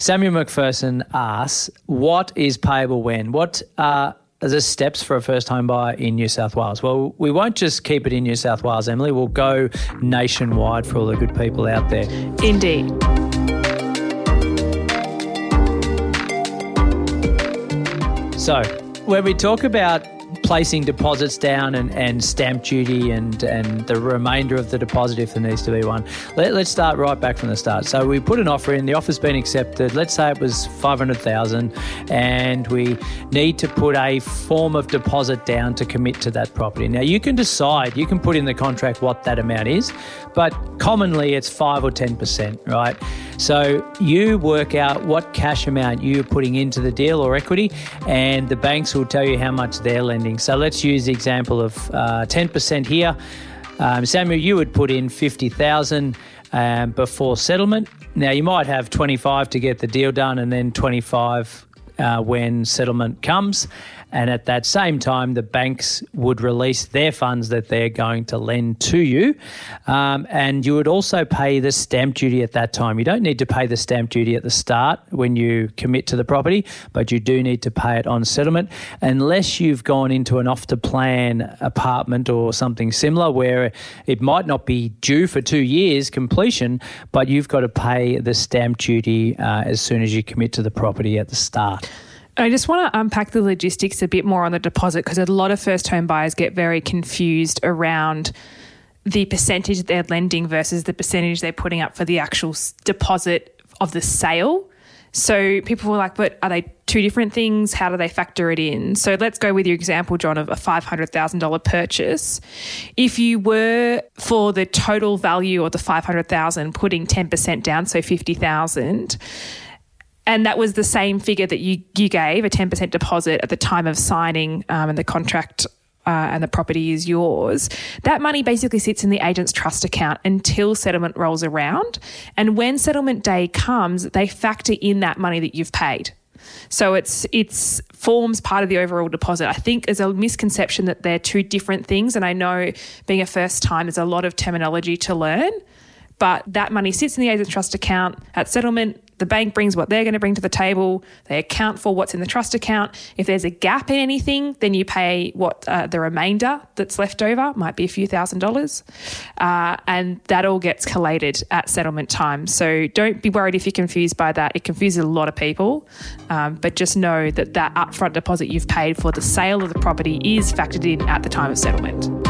Samuel McPherson asks, what is payable when? What are the steps for a first home buyer in New South Wales? Well, we won't just keep it in New South Wales, Emily. We'll go nationwide for all the good people out there. Indeed. So, when we talk about placing deposits down and, and stamp duty and, and the remainder of the deposit if there needs to be one. Let, us start right back from the start. So we put an offer in, the offer's been accepted. Let's say it was 500,000 and we need to put a form of deposit down to commit to that property. Now you can decide, you can put in the contract what that amount is, but commonly it's 5 or 10%, right? So you work out what cash amount you're putting into the deal or equity and the banks will tell you how much they're lending lending. So let's use the example of uh, 10% here. Um, Samuel, you would put in 50,000 um, before settlement. Now you might have 25 to get the deal done and then 25 uh, when settlement comes. And at that same time, the banks would release their funds that they're going to lend to you. Um, and you would also pay the stamp duty at that time. You don't need to pay the stamp duty at the start when you commit to the property, but you do need to pay it on settlement unless you've gone into an off the plan apartment or something similar where it might not be due for two years completion, but you've got to pay the stamp duty uh, as soon as you commit to the property at the start. I just want to unpack the logistics a bit more on the deposit because a lot of first home buyers get very confused around the percentage they're lending versus the percentage they're putting up for the actual deposit of the sale. So people were like, but are they two different things? How do they factor it in? So let's go with your example, John, of a $500,000 purchase. If you were for the total value of the 500,000 putting 10% down, so 50,000, and that was the same figure that you you gave a 10% deposit at the time of signing um, and the contract uh, and the property is yours, that money basically sits in the agent's trust account until settlement rolls around. And when settlement day comes, they factor in that money that you've paid. So it's it's forms part of the overall deposit. I think there's a misconception that they're two different things, and I know being a first time, there's a lot of terminology to learn. But that money sits in the agent's trust account at settlement. The bank brings what they're going to bring to the table. They account for what's in the trust account. If there's a gap in anything, then you pay what uh, the remainder that's left over might be a few thousand dollars, uh, and that all gets collated at settlement time. So don't be worried if you're confused by that. It confuses a lot of people, um, but just know that that upfront deposit you've paid for the sale of the property is factored in at the time of settlement.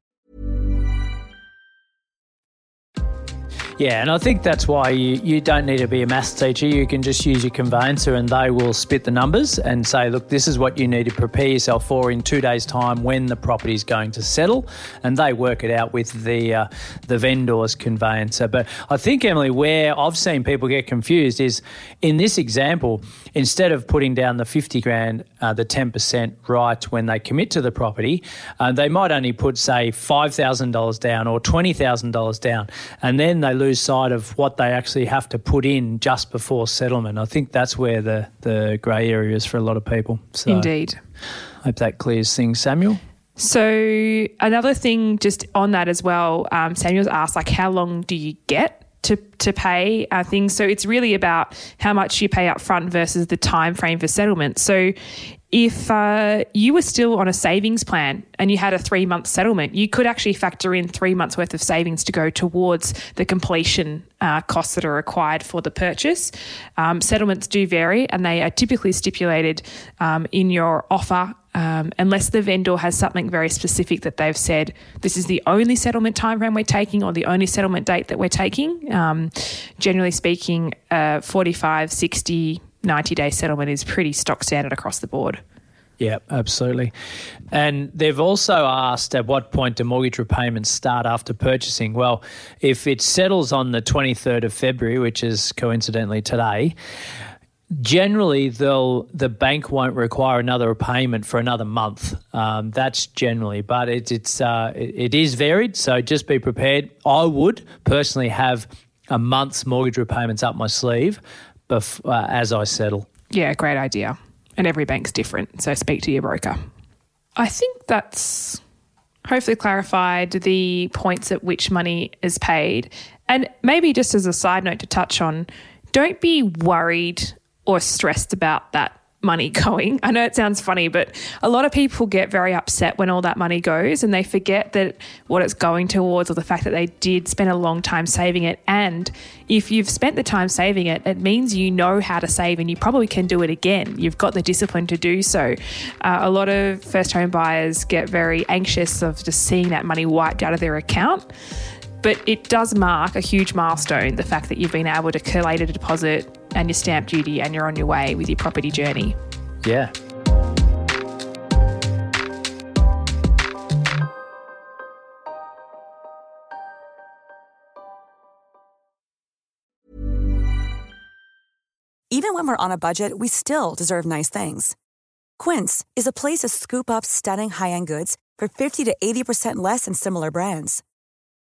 Yeah, and I think that's why you, you don't need to be a maths teacher. You can just use your conveyancer and they will spit the numbers and say, look, this is what you need to prepare yourself for in two days' time when the property is going to settle. And they work it out with the, uh, the vendor's conveyancer. But I think, Emily, where I've seen people get confused is in this example, instead of putting down the 50 grand, uh, the 10% right when they commit to the property, uh, they might only put, say, $5,000 down or $20,000 down. And then they lose lose sight of what they actually have to put in just before settlement. I think that's where the, the grey area is for a lot of people. So Indeed. I hope that clears things, Samuel. So another thing, just on that as well, um, Samuel's asked like, how long do you get to to pay uh, things? So it's really about how much you pay up front versus the time frame for settlement. So if uh, you were still on a savings plan and you had a three month settlement, you could actually factor in three months worth of savings to go towards the completion uh, costs that are required for the purchase. Um, settlements do vary and they are typically stipulated um, in your offer. Um, unless the vendor has something very specific that they've said, this is the only settlement timeframe we're taking or the only settlement date that we're taking. Um, generally speaking, uh, 45, 60, 90 day settlement is pretty stock standard across the board. Yeah, absolutely. And they've also asked at what point do mortgage repayments start after purchasing? Well, if it settles on the 23rd of February, which is coincidentally today, generally they'll the bank won't require another repayment for another month. Um, that's generally, but it, it's uh, it, it is varied. So just be prepared. I would personally have a month's mortgage repayments up my sleeve, bef- uh, as I settle. Yeah, great idea. And every bank's different, so speak to your broker. I think that's hopefully clarified the points at which money is paid. And maybe just as a side note to touch on, don't be worried or stressed about that money going. I know it sounds funny, but a lot of people get very upset when all that money goes and they forget that what it's going towards or the fact that they did spend a long time saving it. And if you've spent the time saving it, it means you know how to save and you probably can do it again. You've got the discipline to do so. Uh, a lot of first home buyers get very anxious of just seeing that money wiped out of their account. But it does mark a huge milestone the fact that you've been able to collate a deposit and your stamp duty and you're on your way with your property journey. Yeah. Even when we're on a budget, we still deserve nice things. Quince is a place to scoop up stunning high end goods for 50 to 80% less than similar brands.